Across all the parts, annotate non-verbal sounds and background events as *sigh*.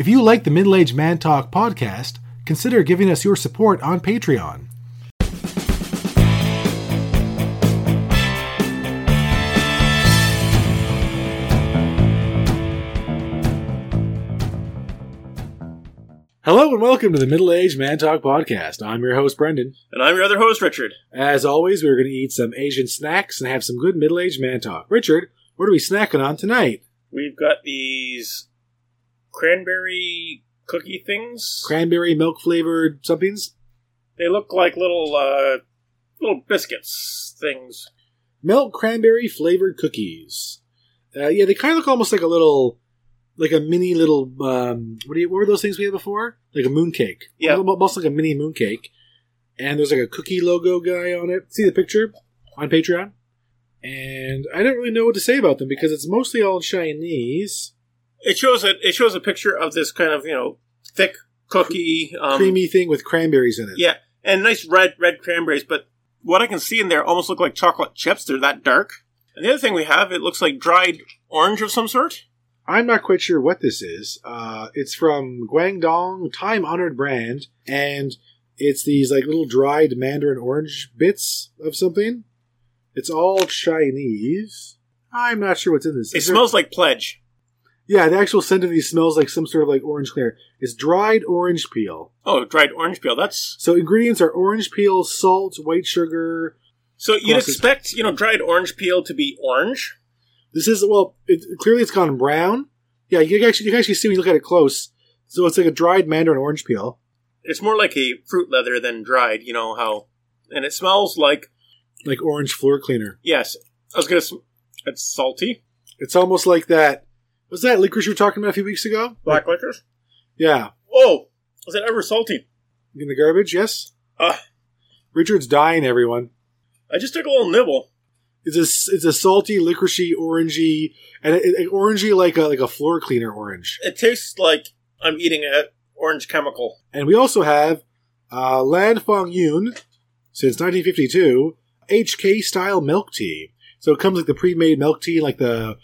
If you like the Middle Aged Man Talk podcast, consider giving us your support on Patreon. Hello and welcome to the Middle Aged Man Talk podcast. I'm your host, Brendan. And I'm your other host, Richard. As always, we're going to eat some Asian snacks and have some good middle aged man talk. Richard, what are we snacking on tonight? We've got these cranberry cookie things. Cranberry milk flavored somethings? They look like little uh, little biscuits things. Milk cranberry flavored cookies. Uh, yeah, they kind of look almost like a little, like a mini little. Um, what do you? What were those things we had before? Like a mooncake. Yeah. almost like a mini mooncake. And there's like a cookie logo guy on it. See the picture on Patreon. And I don't really know what to say about them because it's mostly all in Chinese, It shows a it shows a picture of this kind of you know thick cookie, um, creamy thing with cranberries in it. Yeah, and nice red red cranberries. But what I can see in there almost look like chocolate chips. They're that dark. And the other thing we have, it looks like dried orange of some sort. I'm not quite sure what this is. Uh, it's from Guangdong, time honored brand, and it's these like little dried mandarin orange bits of something. It's all Chinese. I'm not sure what's in this. It Is there- smells like pledge. Yeah, the actual scent of these smells like some sort of like orange clear. It's dried orange peel. Oh, dried orange peel. That's So ingredients are orange peel, salt, white sugar. so you'd expect you know dried orange peel to be orange. This is well, it, clearly it's gone brown. Yeah, you can actually you can actually see when you look at it close. So it's like a dried mandarin orange peel. It's more like a fruit leather than dried. You know how, and it smells like like orange floor cleaner. yes. I was gonna. sm- It's salty. It's almost like that. Was that licorice you were talking about a few weeks ago? Black licorice. Yeah, Oh, is it ever salty? in the garbage. Yes. Ah, Richard's dying. Everyone. I just took a little nibble. It's a it's a salty, licoricey, orangey, and it, it, orangey like a like a floor cleaner orange. It tastes like I'm eating an orange chemical. And we also have uh, Lan Fong Yuen since 1952 HK style milk tea. So it comes like the pre-made milk tea, like the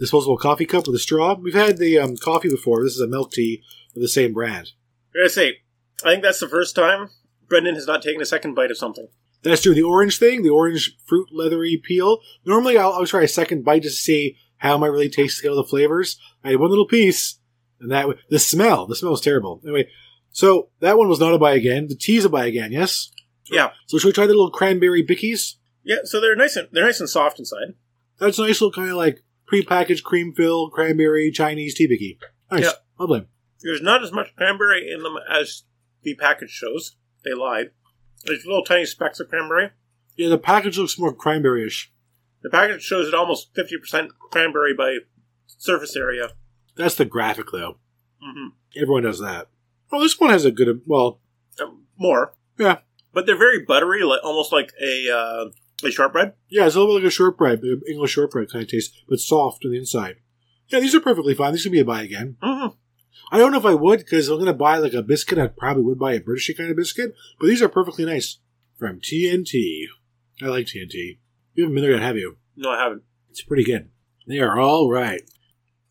disposable coffee cup with a straw. We've had the um, coffee before. This is a milk tea of the same brand. I gotta say, I think that's the first time Brendan has not taken a second bite of something. That's true. The orange thing, the orange fruit leathery peel. Normally, I'll, I'll try a second bite just to see how am I really tasting all the flavors. I had one little piece, and that the smell. The smell was terrible. Anyway, so that one was not a buy again. The tea's a buy again. Yes. Yeah, So should we try the little cranberry bickies? yeah. So they're nice and they're nice and soft inside. That's a nice little kind of like prepackaged cream filled cranberry Chinese tea bicky. Nice. Yeah. Lovely. There's not as much cranberry in them as the package shows. They lied. There's little tiny specks of cranberry. Yeah, the package looks more cranberry-ish. The package shows it almost 50% cranberry by surface area. That's the graphic though. hmm Everyone does that. Oh, this one has a good. Well, Um, more. yeah. But they're very buttery, like almost like a uh, a shortbread. Yeah, it's a little bit like a shortbread, English shortbread kind of taste, but soft on the inside. Yeah, these are perfectly fine. These could be a buy again. hmm I don't know if I would because I'm going to buy like a biscuit. I probably would buy a Britishy kind of biscuit, but these are perfectly nice from TNT. I like TNT. You haven't been there yet, have you? No, I haven't. It's pretty good. They are all right.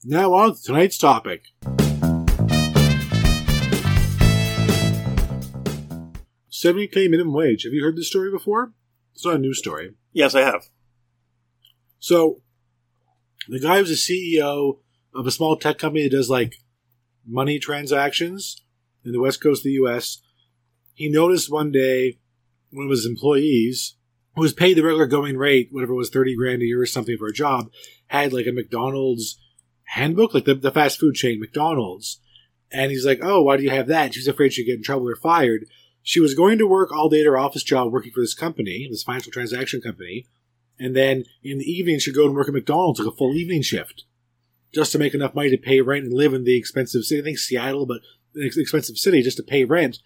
Now on to tonight's topic. Seventy k minimum wage. Have you heard this story before? It's not a news story. Yes, I have. So, the guy was a CEO of a small tech company that does like money transactions in the west coast of the U.S. He noticed one day one of his employees, who was paid the regular going rate, whatever it was, thirty grand a year or something for a job, had like a McDonald's handbook, like the, the fast food chain McDonald's. And he's like, "Oh, why do you have that?" She was afraid she'd get in trouble or fired. She was going to work all day at her office job working for this company, this financial transaction company, and then in the evening she'd go and work at McDonald's like a full evening shift, just to make enough money to pay rent and live in the expensive city. I think Seattle, but an expensive city just to pay rent.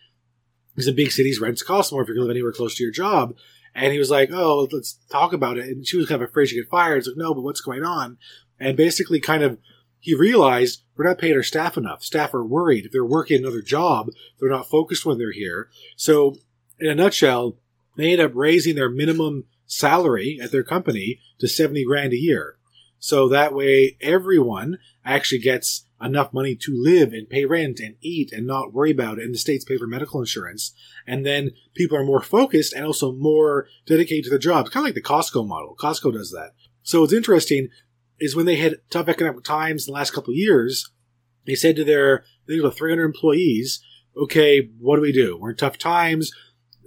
Because in big cities, rents cost more if you're going to live anywhere close to your job. And he was like, "Oh, let's talk about it." And she was kind of afraid she'd get fired. It's like, "No, but what's going on?" And basically, kind of, he realized we're not paying our staff enough. Staff are worried if they're working another job, they're not focused when they're here. So, in a nutshell, they end up raising their minimum salary at their company to 70 grand a year. So that way everyone actually gets enough money to live and pay rent and eat and not worry about it. And the states pay for medical insurance. And then people are more focused and also more dedicated to their jobs. Kind of like the Costco model. Costco does that. So it's interesting is when they had tough economic times in the last couple of years, they said to their, think about 300 employees, okay, what do we do? We're in tough times.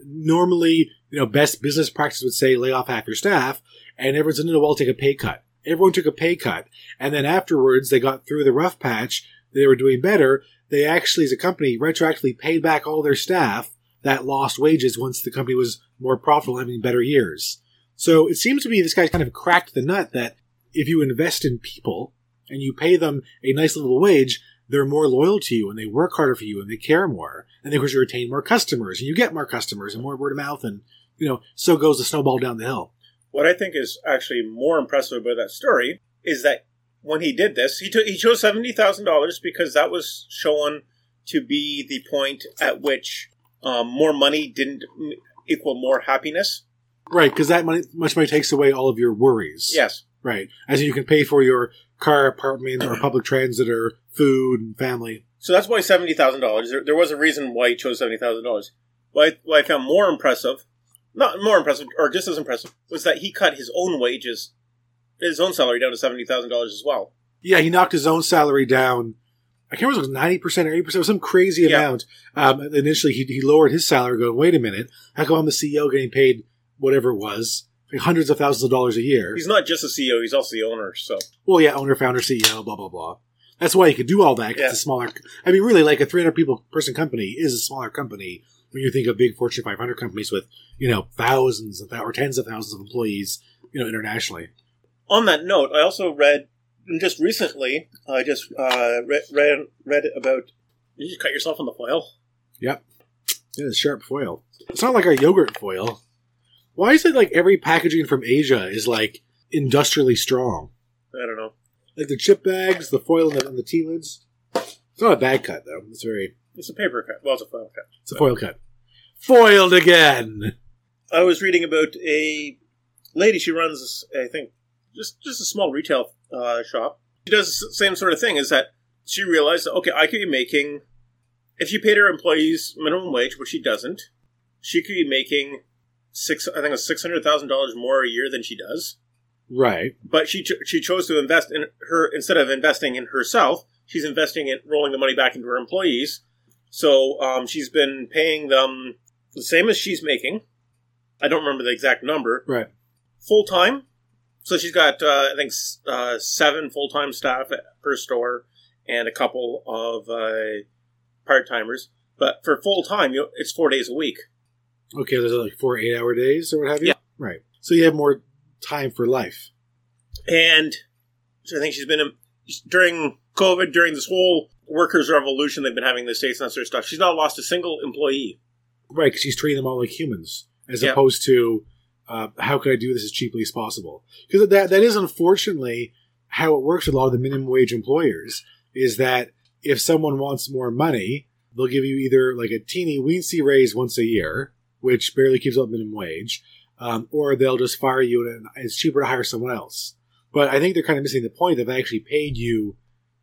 Normally, you know, best business practice would say lay off half your staff and everyone's in the well, take a pay cut. Everyone took a pay cut. And then afterwards, they got through the rough patch. They were doing better. They actually, as a company, retroactively paid back all their staff that lost wages once the company was more profitable, having better years. So it seems to me this guy's kind of cracked the nut that if you invest in people and you pay them a nice little wage, they're more loyal to you and they work harder for you and they care more. And of course you retain more customers and you get more customers and more word of mouth and, you know, so goes the snowball down the hill. What I think is actually more impressive about that story is that when he did this, he took he chose seventy thousand dollars because that was shown to be the point at which um, more money didn't equal more happiness. Right, because that money, much money takes away all of your worries. Yes. Right. As you can pay for your car, apartment, or public transit, or food and family. So that's why seventy thousand dollars. There, there was a reason why he chose seventy thousand dollars. What I found more impressive, not more impressive, or just as impressive, was that he cut his own wages, his own salary down to seventy thousand dollars as well. Yeah, he knocked his own salary down. I can't remember if it was ninety percent or eighty percent, some crazy Yeah. amount. Um, initially, he, he lowered his salary, going, "Wait a minute, how come I'm the CEO getting paid whatever it was, like hundreds of thousands of dollars a year?" He's not just a CEO; he's also the owner. So Well, yeah, owner, founder, CEO, blah blah blah. That's why he could do all that. 'cause Yeah. It's a smaller. I mean, really, like a 300 people person company is a smaller company when you think of big Fortune 500 companies with you know thousands of or tens of thousands of employees, you know, internationally. on that note, I also read just recently. I just uh, read, read read about. Did you cut yourself on the foil? Yep. Yeah, it's sharp foil. It's not like our yogurt foil. Why is it like every packaging from Asia is like industrially strong? I don't know. Like the chip bags, the foil, and the, and the tea lids. It's not a bad cut though. It's very. It's a paper cut. Well, it's a foil cut. It's a foil cut. Foiled again. I was reading about a lady. She runs, I think, just just a small retail uh, shop. She does the same sort of thing. Is that she realized that okay, I could be making if she paid her employees minimum wage, which she doesn't, she could be making six. I think it's six hundred thousand dollars more a year than she does. Right. But she cho- she chose to invest in her instead of investing in herself. She's investing in rolling the money back into her employees. So um, she's been paying them the same as she's making. I don't remember the exact number, Right. full time. So she's got, uh, I think, s- uh, seven full time staff at her store and a couple of uh, part timers. But for full time, you know, it's four days a week. Okay, there's like four eight hour days or what have you? Yeah. Right. So you have more time for life. And so I think she's been in, during COVID, during this whole workers' revolution they've been having in the States and that sort of stuff. She's not lost a single employee. Right, because she's treating them all like humans, as Yeah. opposed to uh, how can I do this as cheaply as possible? Because that that is unfortunately how it works with a lot of the minimum wage employers. Is that if someone wants more money, they'll give you either like a teeny weensy raise once a year, which barely keeps up minimum wage, um, or they'll just fire you and it's cheaper to hire someone else. But I think they're kind of missing the point that they actually paid you,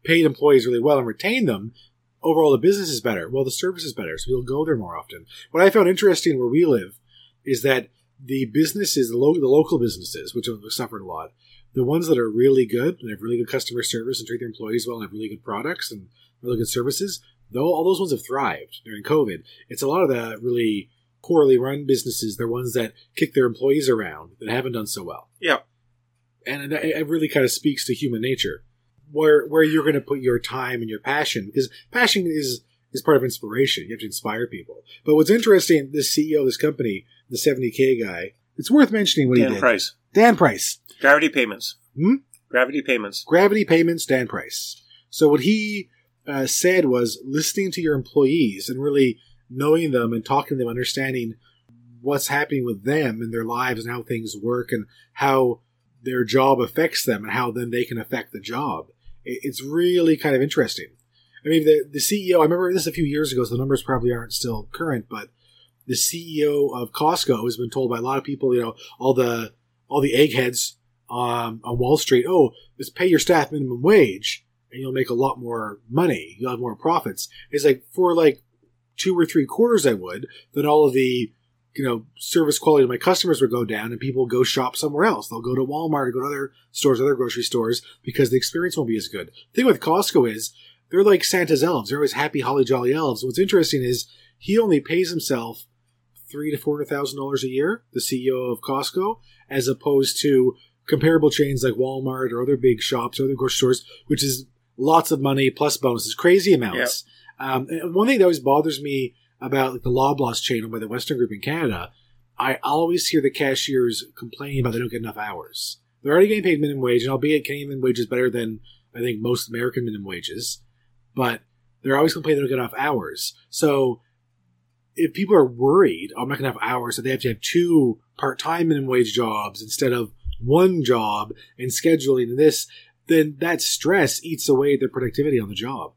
paid employees really well and retained them. Overall, the business is better. Well, the service is better, so you'll go there more often. What I found interesting where we live is that the businesses, the, lo- the local businesses, which have suffered a lot, the ones that are really good and have really good customer service and treat their employees well and have really good products and really good services, though all those ones have thrived during COVID. It's a lot of the really poorly run businesses, they're ones that kick their employees around that haven't done so well. Yeah. And it, really kind of speaks to human nature, where where you're going to put your time and your passion, because passion is is part of inspiration. You have to inspire people. But what's interesting, this CEO of this company, the 70k guy, it's worth mentioning what he Dan did. Price. Dan Price, Gravity payments. Hmm? Gravity payments. Gravity Payments, Dan Price. So what he uh, said was listening to your employees and really knowing them and talking to them, understanding what's happening with them and their lives and how things work and how their job affects them and how then they can affect the job. It's really kind of interesting. I mean, the, the CEO, I remember this a few years ago, so the numbers probably aren't still current, but the CEO of Costco has been told by a lot of people, you know, all the, all the eggheads um, on Wall Street, oh, just pay your staff minimum wage and you'll make a lot more money. You'll have more profits. It's like for like two or three quarters, I would. Then all of the you know service quality of my customers would go down, and people go shop somewhere else. They'll go to Walmart or go to other stores, other grocery stores, because the experience won't be as good. The thing with Costco is they're like Santa's elves. They're always happy, holly jolly elves. What's interesting is he only pays himself three to four thousand dollars a year, the CEO of Costco, as opposed to comparable chains like Walmart or other big shops or other grocery stores, which is lots of money plus bonuses, crazy amounts. Um, one thing that always bothers me about like the Loblaws chain by the Weston Group in Canada, I always hear the cashiers complaining about they don't get enough hours. They're already getting paid minimum wage, and albeit Canadian minimum wage is better than I think most American minimum wages, but they're always complaining they don't get enough hours. So if people are worried, oh, I'm not going to have hours, so they have to have two part-time minimum wage jobs instead of one job and scheduling this, then that stress eats away their productivity on the job.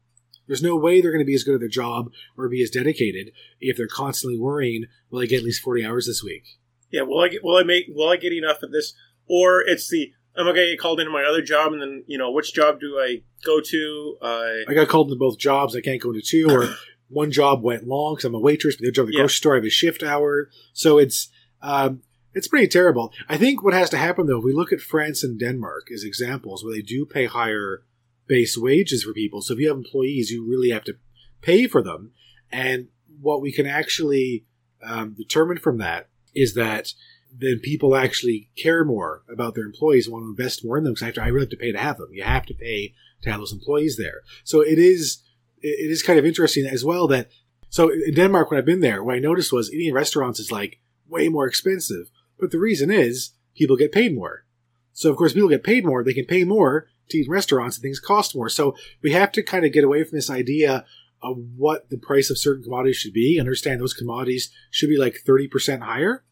There's no way they're going to be as good at their job or be as dedicated if they're constantly worrying, will I get at least 40 hours this week? Yeah, will I get will I make will I get enough of this? Or it's the I'm I going to get called into my other job and then you know which job do I go to? Uh, I got called into both jobs. I can't go into two, or *coughs* one job went long because I'm a waitress, but the other job at the Yeah. grocery store I have a shift hour. So it's um, it's pretty terrible. I think what has to happen though, if we look at France and Denmark as examples where they do pay higher base wages for people. So if you have employees, you really have to pay for them. And what we can actually um, determine from that is that then people actually care more about their employees and want to invest more in them because I really have to pay to have them. You have to pay to have those employees there. So it is it is kind of interesting as well that so in Denmark when I've been there, what I noticed was eating in restaurants is like way more expensive. But the reason is people get paid more. So of course people get paid more, they can pay more to eat in restaurants and things cost more. So we have to kind of get away from this idea of what the price of certain commodities should be. Understand those commodities should be like 30% higher,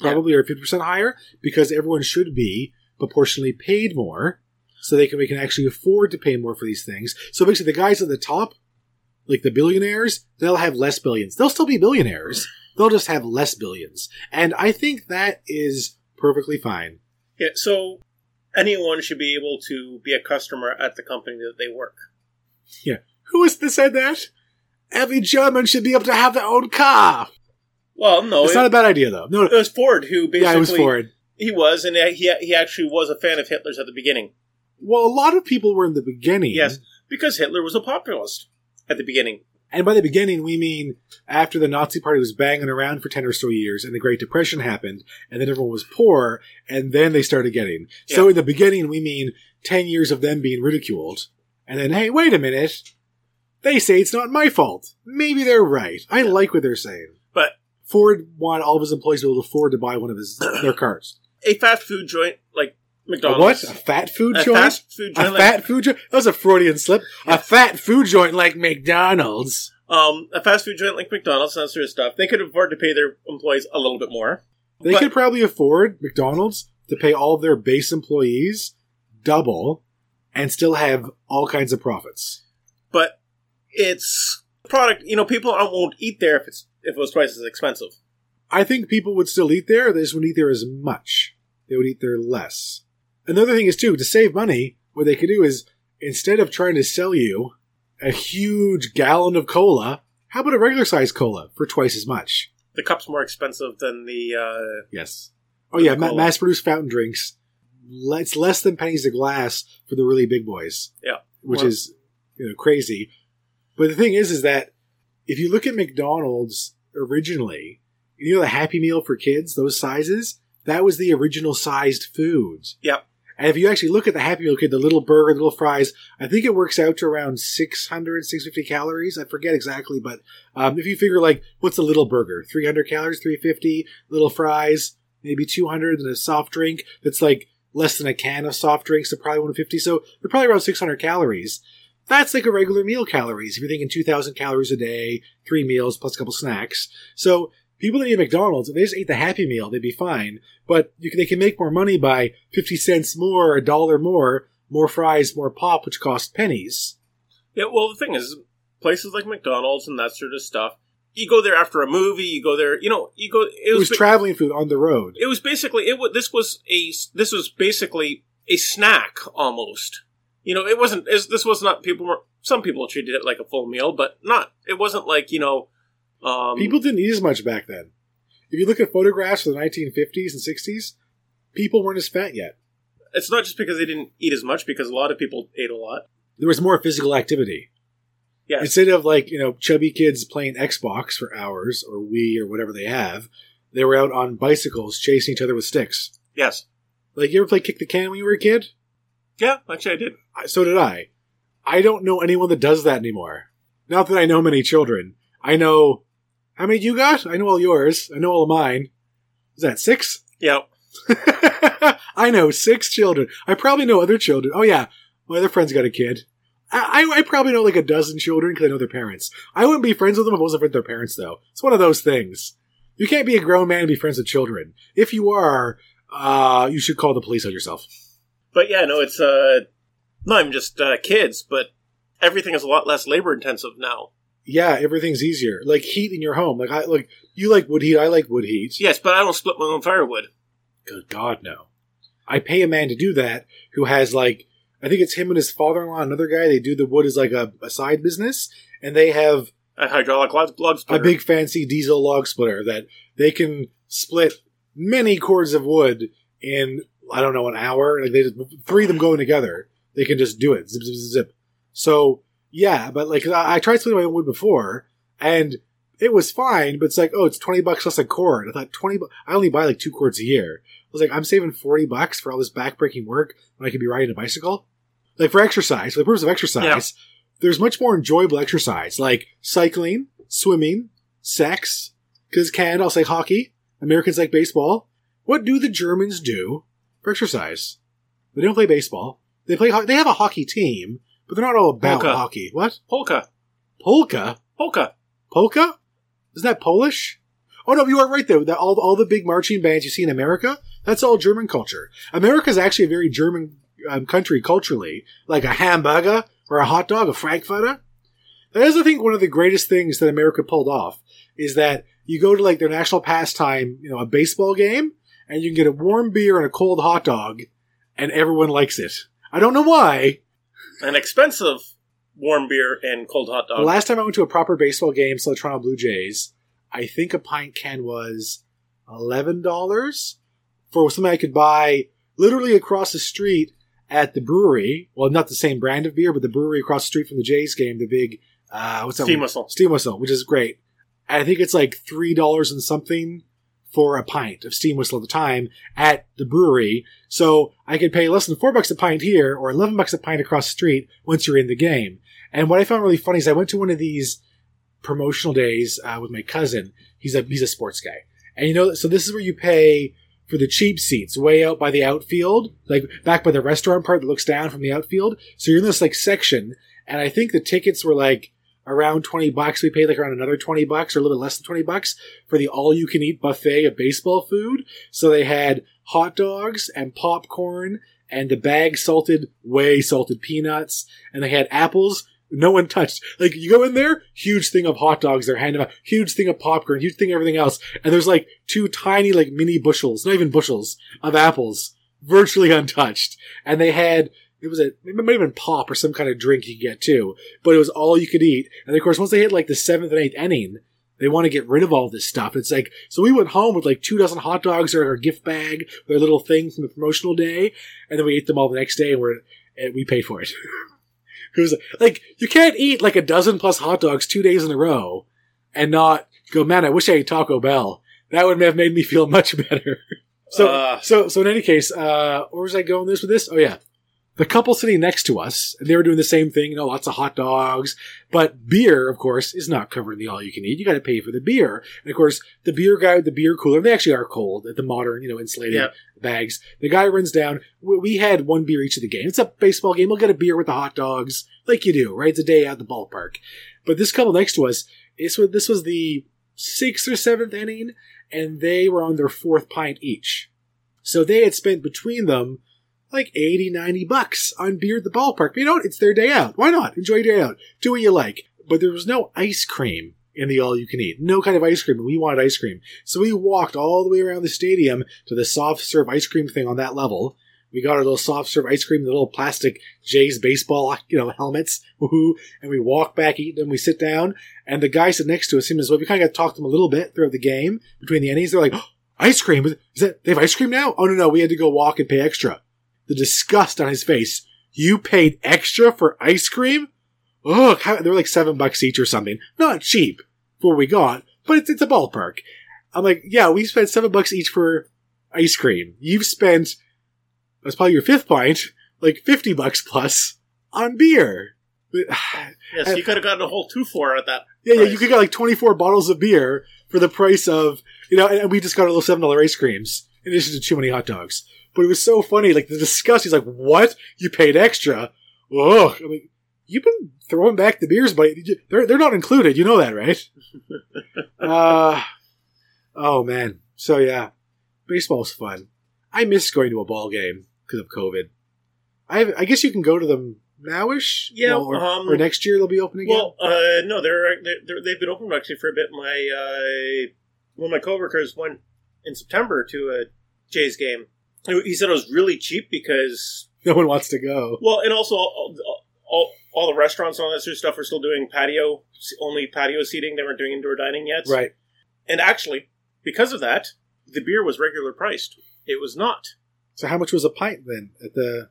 probably or 50% higher, because everyone should be proportionally paid more so they can we can actually afford to pay more for these things. So basically the guys at the top, like the billionaires, they'll have less billions. They'll still be billionaires. They'll just have less billions. And I think that is perfectly fine. yeah, so anyone should be able to be a customer at the company that they work. Yeah. Who is that said that? Every German should be able to have their own car. Well, no, it's it, not a bad idea though. No, it was Ford who basically yeah, I was for it. he was, and he he actually was a fan of Hitler's at the beginning. Well, a lot of people were in the beginning. Yes, because Hitler was a populist at the beginning. And by the beginning, we mean after the Nazi Party was banging around for 10 or so years and the Great Depression happened and then everyone was poor and then they started getting. So in the beginning, we mean 10 years of them being ridiculed. And then, hey, wait a minute. They say it's not my fault. Maybe they're right. I like what they're saying. But Ford wanted all of his employees to be able to afford to buy one of his their cars. a fast food joint like A what? A fat food a joint? fast food a like, fat food joint? That was a Freudian slip. A fat food joint like McDonald's. um, a fast food joint like McDonald's and that sort of stuff. They could afford to pay their employees a little bit more. They But- could probably afford McDonald's to pay all of their base employees double and still have all kinds of profits. but it's product. You know, people won't eat there if it's if it was twice as expensive. I think people would still eat there. They just wouldn't eat there as much. They would eat there less. Another thing is too to save money. What they could do is instead of trying to sell you a huge gallon of cola, how about a regular size cola for twice as much? The cup's more expensive than the. Uh, Yes. Oh yeah, ma- mass produced fountain drinks. It's less than pennies a glass for the really big boys. Yeah. which Well- is you know crazy. But the thing is, is that if you look at McDonald's originally, you know the Happy Meal for kids, those sizes, that was the original sized foods. Yep. And if you actually look at the Happy Meal kid, the little burger, the little fries, I think it works out to around 600, 650 calories. I forget exactly, but um, if you figure like, what's a little burger? 300 calories, 350, little fries, maybe 200, and a soft drink that's like less than a can of soft drinks, so probably 150. So they're probably around 600 calories. That's like a regular meal calories. If you're thinking 2,000 calories a day, three meals plus a couple snacks. So people that eat McDonald's, if they just ate the Happy Meal, they'd be fine. But you can, they can make more money by 50 cents more, a dollar more, more fries, more pop, which cost pennies. yeah, well, the thing is, places like McDonald's and that sort of stuff. You go there after a movie. You go there. You know, you go. It It was was. traveling food on the road. it was basically. It. wa- This was a. This was basically a snack almost. You know, it wasn't. This was not people were. Some people treated it like a full meal, but not. It wasn't like you know. Um, People didn't eat as much back then. If you look at photographs from the 1950s and 60s, people weren't as fat yet. It's not just because they didn't eat as much, because a lot of people ate a lot. There was more physical activity. Yes. Instead of like, you know, chubby kids playing Xbox for hours or Wii or whatever they have, they were out on bicycles chasing each other with sticks. yes. Like, you ever play kick the can when you were a kid? Yeah. Actually, I did. I- So did I. I don't know anyone that does that anymore. Not that I know many children. I know. How many you got? I know all yours. I know all of mine. Is that six? Yep. *laughs* I know six children. I probably know other children. Oh yeah, my other friend's got a kid. I, I, I probably know like a dozen children because I know their parents. I wouldn't be friends with them if I wasn't friends with their parents, though. It's one of those things. You can't be a grown man and be friends with children. If you are, uh, you should call the police on yourself. But yeah, no, it's uh, not even just uh, kids, but everything is a lot less labor intensive now. Yeah, everything's easier. Like heat in your home. Like I like you like wood heat. I like wood heat. Yes, but I don't split my own firewood. Good God, no. I pay a man to do that who has like I think it's him and his father-in-law, another guy. They do the wood as like a, a side business, and they have A hydraulic log, splitter, a big fancy diesel log splitter that they can split many cords of wood in I don't know an hour. Like they just, three of them going together, they can just do it zip zip zip zip. So yeah, but like I, I tried splitting my own wood before, and it was fine. But it's like oh, it's twenty bucks less a cord. I thought twenty. bu- I only buy like two cords a year. I was like, I'm saving forty bucks for all this backbreaking work when I could be riding a bicycle. Like for exercise, for the purpose of exercise, Yeah. there's much more enjoyable exercise like cycling, swimming, sex. Because Canada, I'll say hockey. Americans like baseball. What do the Germans do for exercise? They don't play baseball. They play. ho- They have a hockey team, but they're not all about Polka. hockey. What polka. polka? Polka. Polka? Isn't that Polish? Oh no, you are right though. That all all the big marching bands you see in America, that's all German culture. America is actually a very German um, country culturally, like a hamburger or a hot dog, a frankfurter. That is, I think, one of the greatest things that America pulled off is that you go to like their national pastime, you know, a baseball game, and you can get a warm beer and a cold hot dog, and everyone likes it. I don't know why. An expensive warm beer and cold hot dog. The last time I went to a proper baseball game, so the Toronto Blue Jays, I think a pint can was eleven dollars for something I could buy literally across the street at the brewery. Well, not the same brand of beer, but the brewery across the street from the Jays game, the big uh, what's that? Steam one? whistle. Steam whistle, which is great. I think it's like three dollars and something for a pint of steam whistle at the time at the brewery. So I could pay less than four bucks a pint here or eleven bucks a pint across the street once you're in the game. And what I found really funny is I went to one of these promotional days uh, with my cousin. He's a he's a sports guy, and you know, so this is where you pay for the cheap seats, way out by the outfield, like back by the restaurant part that looks down from the outfield. So you're in this like section, and I think the tickets were like around 20 bucks. We paid like around another 20 bucks or a little bit less than 20 bucks for the all you can eat buffet of baseball food. So they had hot dogs and popcorn and the bag salted, way salted peanuts. And they had apples. No one touched. Like you go in there, huge thing of hot dogs. They're handing out huge thing of popcorn, huge thing of everything else. And there's like two tiny, like mini bushels, not even bushels of apples, virtually untouched. And they had it was a it might have been pop or some kind of drink you could get too, but it was all you could eat. And of course, once they hit like the seventh and eighth inning, they want to get rid of all this stuff. It's like so we went home with like two dozen hot dogs or our gift bag, their little thing from the promotional day, and then we ate them all the next day, and we're and we paid for it. *laughs* it was like you can't eat like a dozen plus hot dogs two days in a row and not go, man, I wish I ate Taco Bell. That would have made me feel *laughs* much better. so Uh. so so in any case, uh, where was I going this with this? Oh yeah, the couple sitting next to us, they were doing the same thing. You know, lots of hot dogs, but beer, of course, is not covered in the all you can eat. You got to pay for the beer, and of course, the beer guy with the beer cooler, they actually are cold at the modern, you know, insulated Yeah. bags. The guy runs down. We we had one beer each of the game. It's a baseball game. We'll get a beer with the hot dogs, like you do, right? It's a day at the ballpark. But this couple next to us, this was this was the sixth or seventh inning, and they were on their fourth pint each. So they had spent between them like 80, 90 bucks on beer at the ballpark. You know what? It's their day out. Why not? Enjoy your day out. Do what you like. But there was no ice cream in the all you can eat. No kind of ice cream. We wanted ice cream. So we walked all the way around the stadium to the soft serve ice cream thing on that level. We got our little soft serve ice cream, the little plastic Jays baseball, you know, helmets, woohoo, and we walk back, eat them, we sit down, and the guy sitting next to us, him as well, we kind of got to talk to them a little bit throughout the game, between the innings, they're like, oh, ice cream? Is that, they have ice cream now? Oh no, no, we had to go walk and pay extra. The disgust on his face. You paid extra for ice cream? Ugh, how, they were like seven bucks each or something. Not cheap for what we got, but it's, it's a ballpark. I'm like, yeah, we spent seven bucks each for ice cream. You've spent that's probably your fifth pint, like 50 bucks plus on beer. Yes, you could have gotten a whole two for at that. Yeah, yeah, you could get like 24 bottles of beer for the price of, you know, and we just got a little $7 ice creams in addition to too many hot dogs. But it was so funny, like the disgust. He's like, what? You paid extra? Ugh. I'm like, you've been throwing back the beers, but they're, they're not included. You know that, right? *laughs* uh, oh man. So yeah, baseball's fun. I miss going to a ball game because of COVID. I I guess you can go to them nowish. Yeah, or, um, or next year they'll be open again. Well, uh, no, they're, they're they've been open actually for a bit. My uh, one of my coworkers went in September to a Jays game. He said it was really cheap because no one wants to go. well, and also all, all, all the restaurants and all that sort of stuff are still doing patio only patio seating. They weren't doing indoor dining yet. Right. And actually, because of that, the beer was regular priced. It was not. So how much was a pint then at the?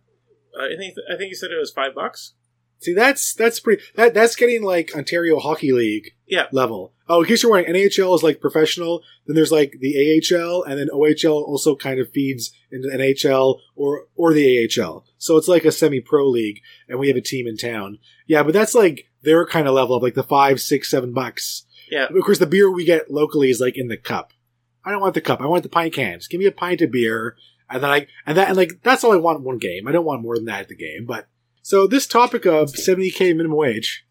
I think I think he said it was five bucks. See, that's that's pretty. That that's getting like Ontario Hockey League Yeah. level. Oh, in case you're wondering, NHL is like professional. Then there's like the AHL, and then OHL also kind of feeds into NHL or or the AHL. So it's like a semi-pro league, and we have a team in town. Yeah, but that's like their kind of level of like the five, six, seven bucks. Yeah. Of course, the beer we get locally is like in the cup. I don't want the cup. I want the pint cans. Give me a pint of beer, and then I and that and like that's all I want in one game. I don't want more than that at the game. But so this topic of 70k minimum wage,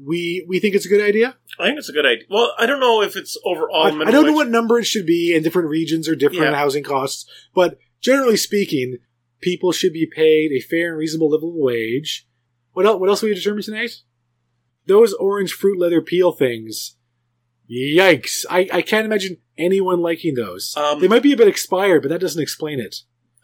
we we think it's a good idea. I think it's a good idea. Well, I don't know if it's overall. I, I don't know wage. what number it should be in different regions or different Yeah. housing costs, but generally speaking, people should be paid a fair and reasonable livable wage. What else? What else we determined tonight? Those orange fruit leather peel things. Yikes! I, I can't imagine anyone liking those. Um, they might be a bit expired, but that doesn't explain it.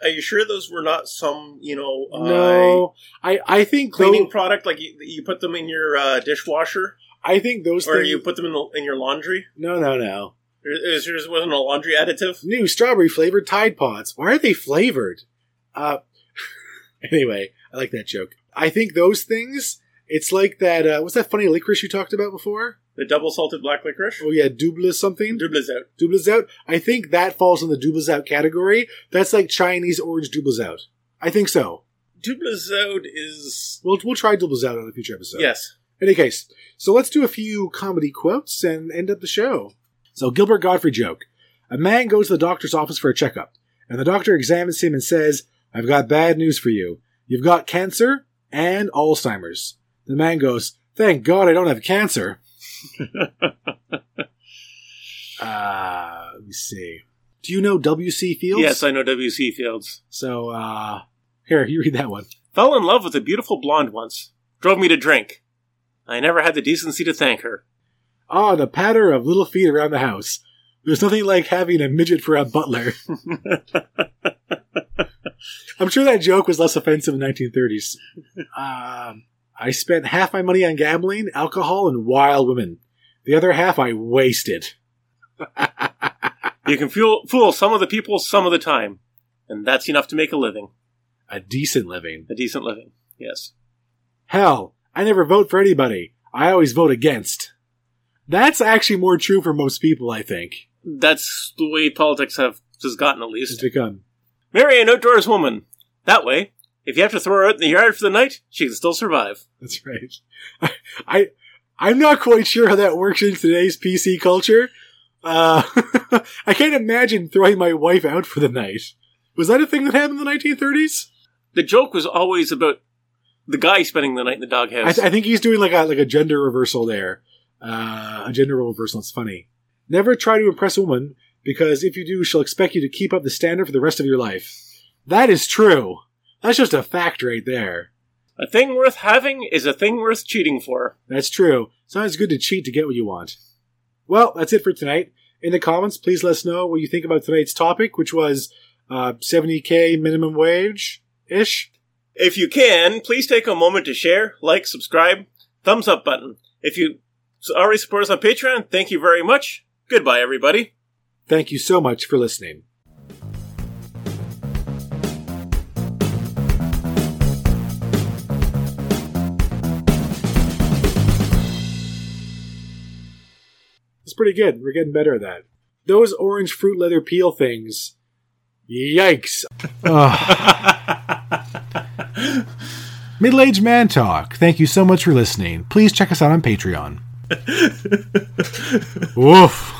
Are you sure those were not some, you know, uh, no, I I think cleaning tho- product? Like you, you put them in your uh, dishwasher, I think those or things. you put them in, the, in your laundry? no, no, no. Is yours wasn't a laundry additive? new strawberry flavored Tide Pods. Why are they flavored? Uh, *laughs* anyway, I like that joke. I think those things. It's like that. Uh, what's that funny licorice you talked about before? The double salted black licorice? Oh yeah, Dubbel something. Dubbel Zout. Dubbel Zout. I think that falls in the Dubbel Zout category. That's like Chinese orange Dubbel Zout. I think so. Dubbel Zout is We'll we'll try Dubbel Zout on a future episode. yes. In any case, so let's do a few comedy quotes and end up the show. So Gilbert Gottfried joke. A man goes to the doctor's office for a checkup, and the doctor examines him and says, I've got bad news for you. You've got cancer and Alzheimer's. The man goes, Thank God I don't have cancer. *laughs* Uh, let me see. Do you know W.C. Fields? Yes, I know W.C. Fields. So, uh, here, you read that one. Fell in love with a beautiful blonde once. Drove me to drink. I never had the decency to thank her. Ah, the patter of little feet around the house. There's nothing like having a midget for a butler. *laughs* I'm sure that joke was less offensive in the 1930s. Um, I spent half my money on gambling, alcohol, and wild women. The other half I wasted. You can fool, fool some of the people some of the time, and that's enough to make a living. A decent living. A decent living. Yes. Hell, I never vote for anybody. I always vote against. That's actually more true for most people, I think. That's the way politics have has gotten at It's least. become. Marry an outdoors woman. That way, if you have to throw her out in the yard for the night, she can still survive. That's right. I, *laughs* I I'm not quite sure how that works in today's PC culture. Uh, *laughs* I can't imagine throwing my wife out for the night. Was that a thing that happened in the 1930s? The joke was always about the guy spending the night in the I, doghouse. th- I think he's doing like a like a gender reversal there. Uh, a gender role reversal. It's funny. Never try to impress a woman because if you do, she'll expect you to keep up the standard for the rest of your life. That is true. That's just a fact right there. a thing worth having is a thing worth cheating for. That's true. Sometimes it's good to cheat to get what you want. Well, that's it for tonight. In the comments, please let us know what you think about tonight's topic, which was uh, 70k minimum wage ish. If you can, please take a moment to share, like, subscribe, thumbs up button. If you already support us on Patreon, thank you very much. Goodbye, everybody. Thank you so much for listening. It's pretty good. We're getting better at that. Those orange fruit leather peel things. Yikes. *laughs* Middle aged man talk. Thank you so much for listening. Please check us out on Patreon. *laughs* Woof.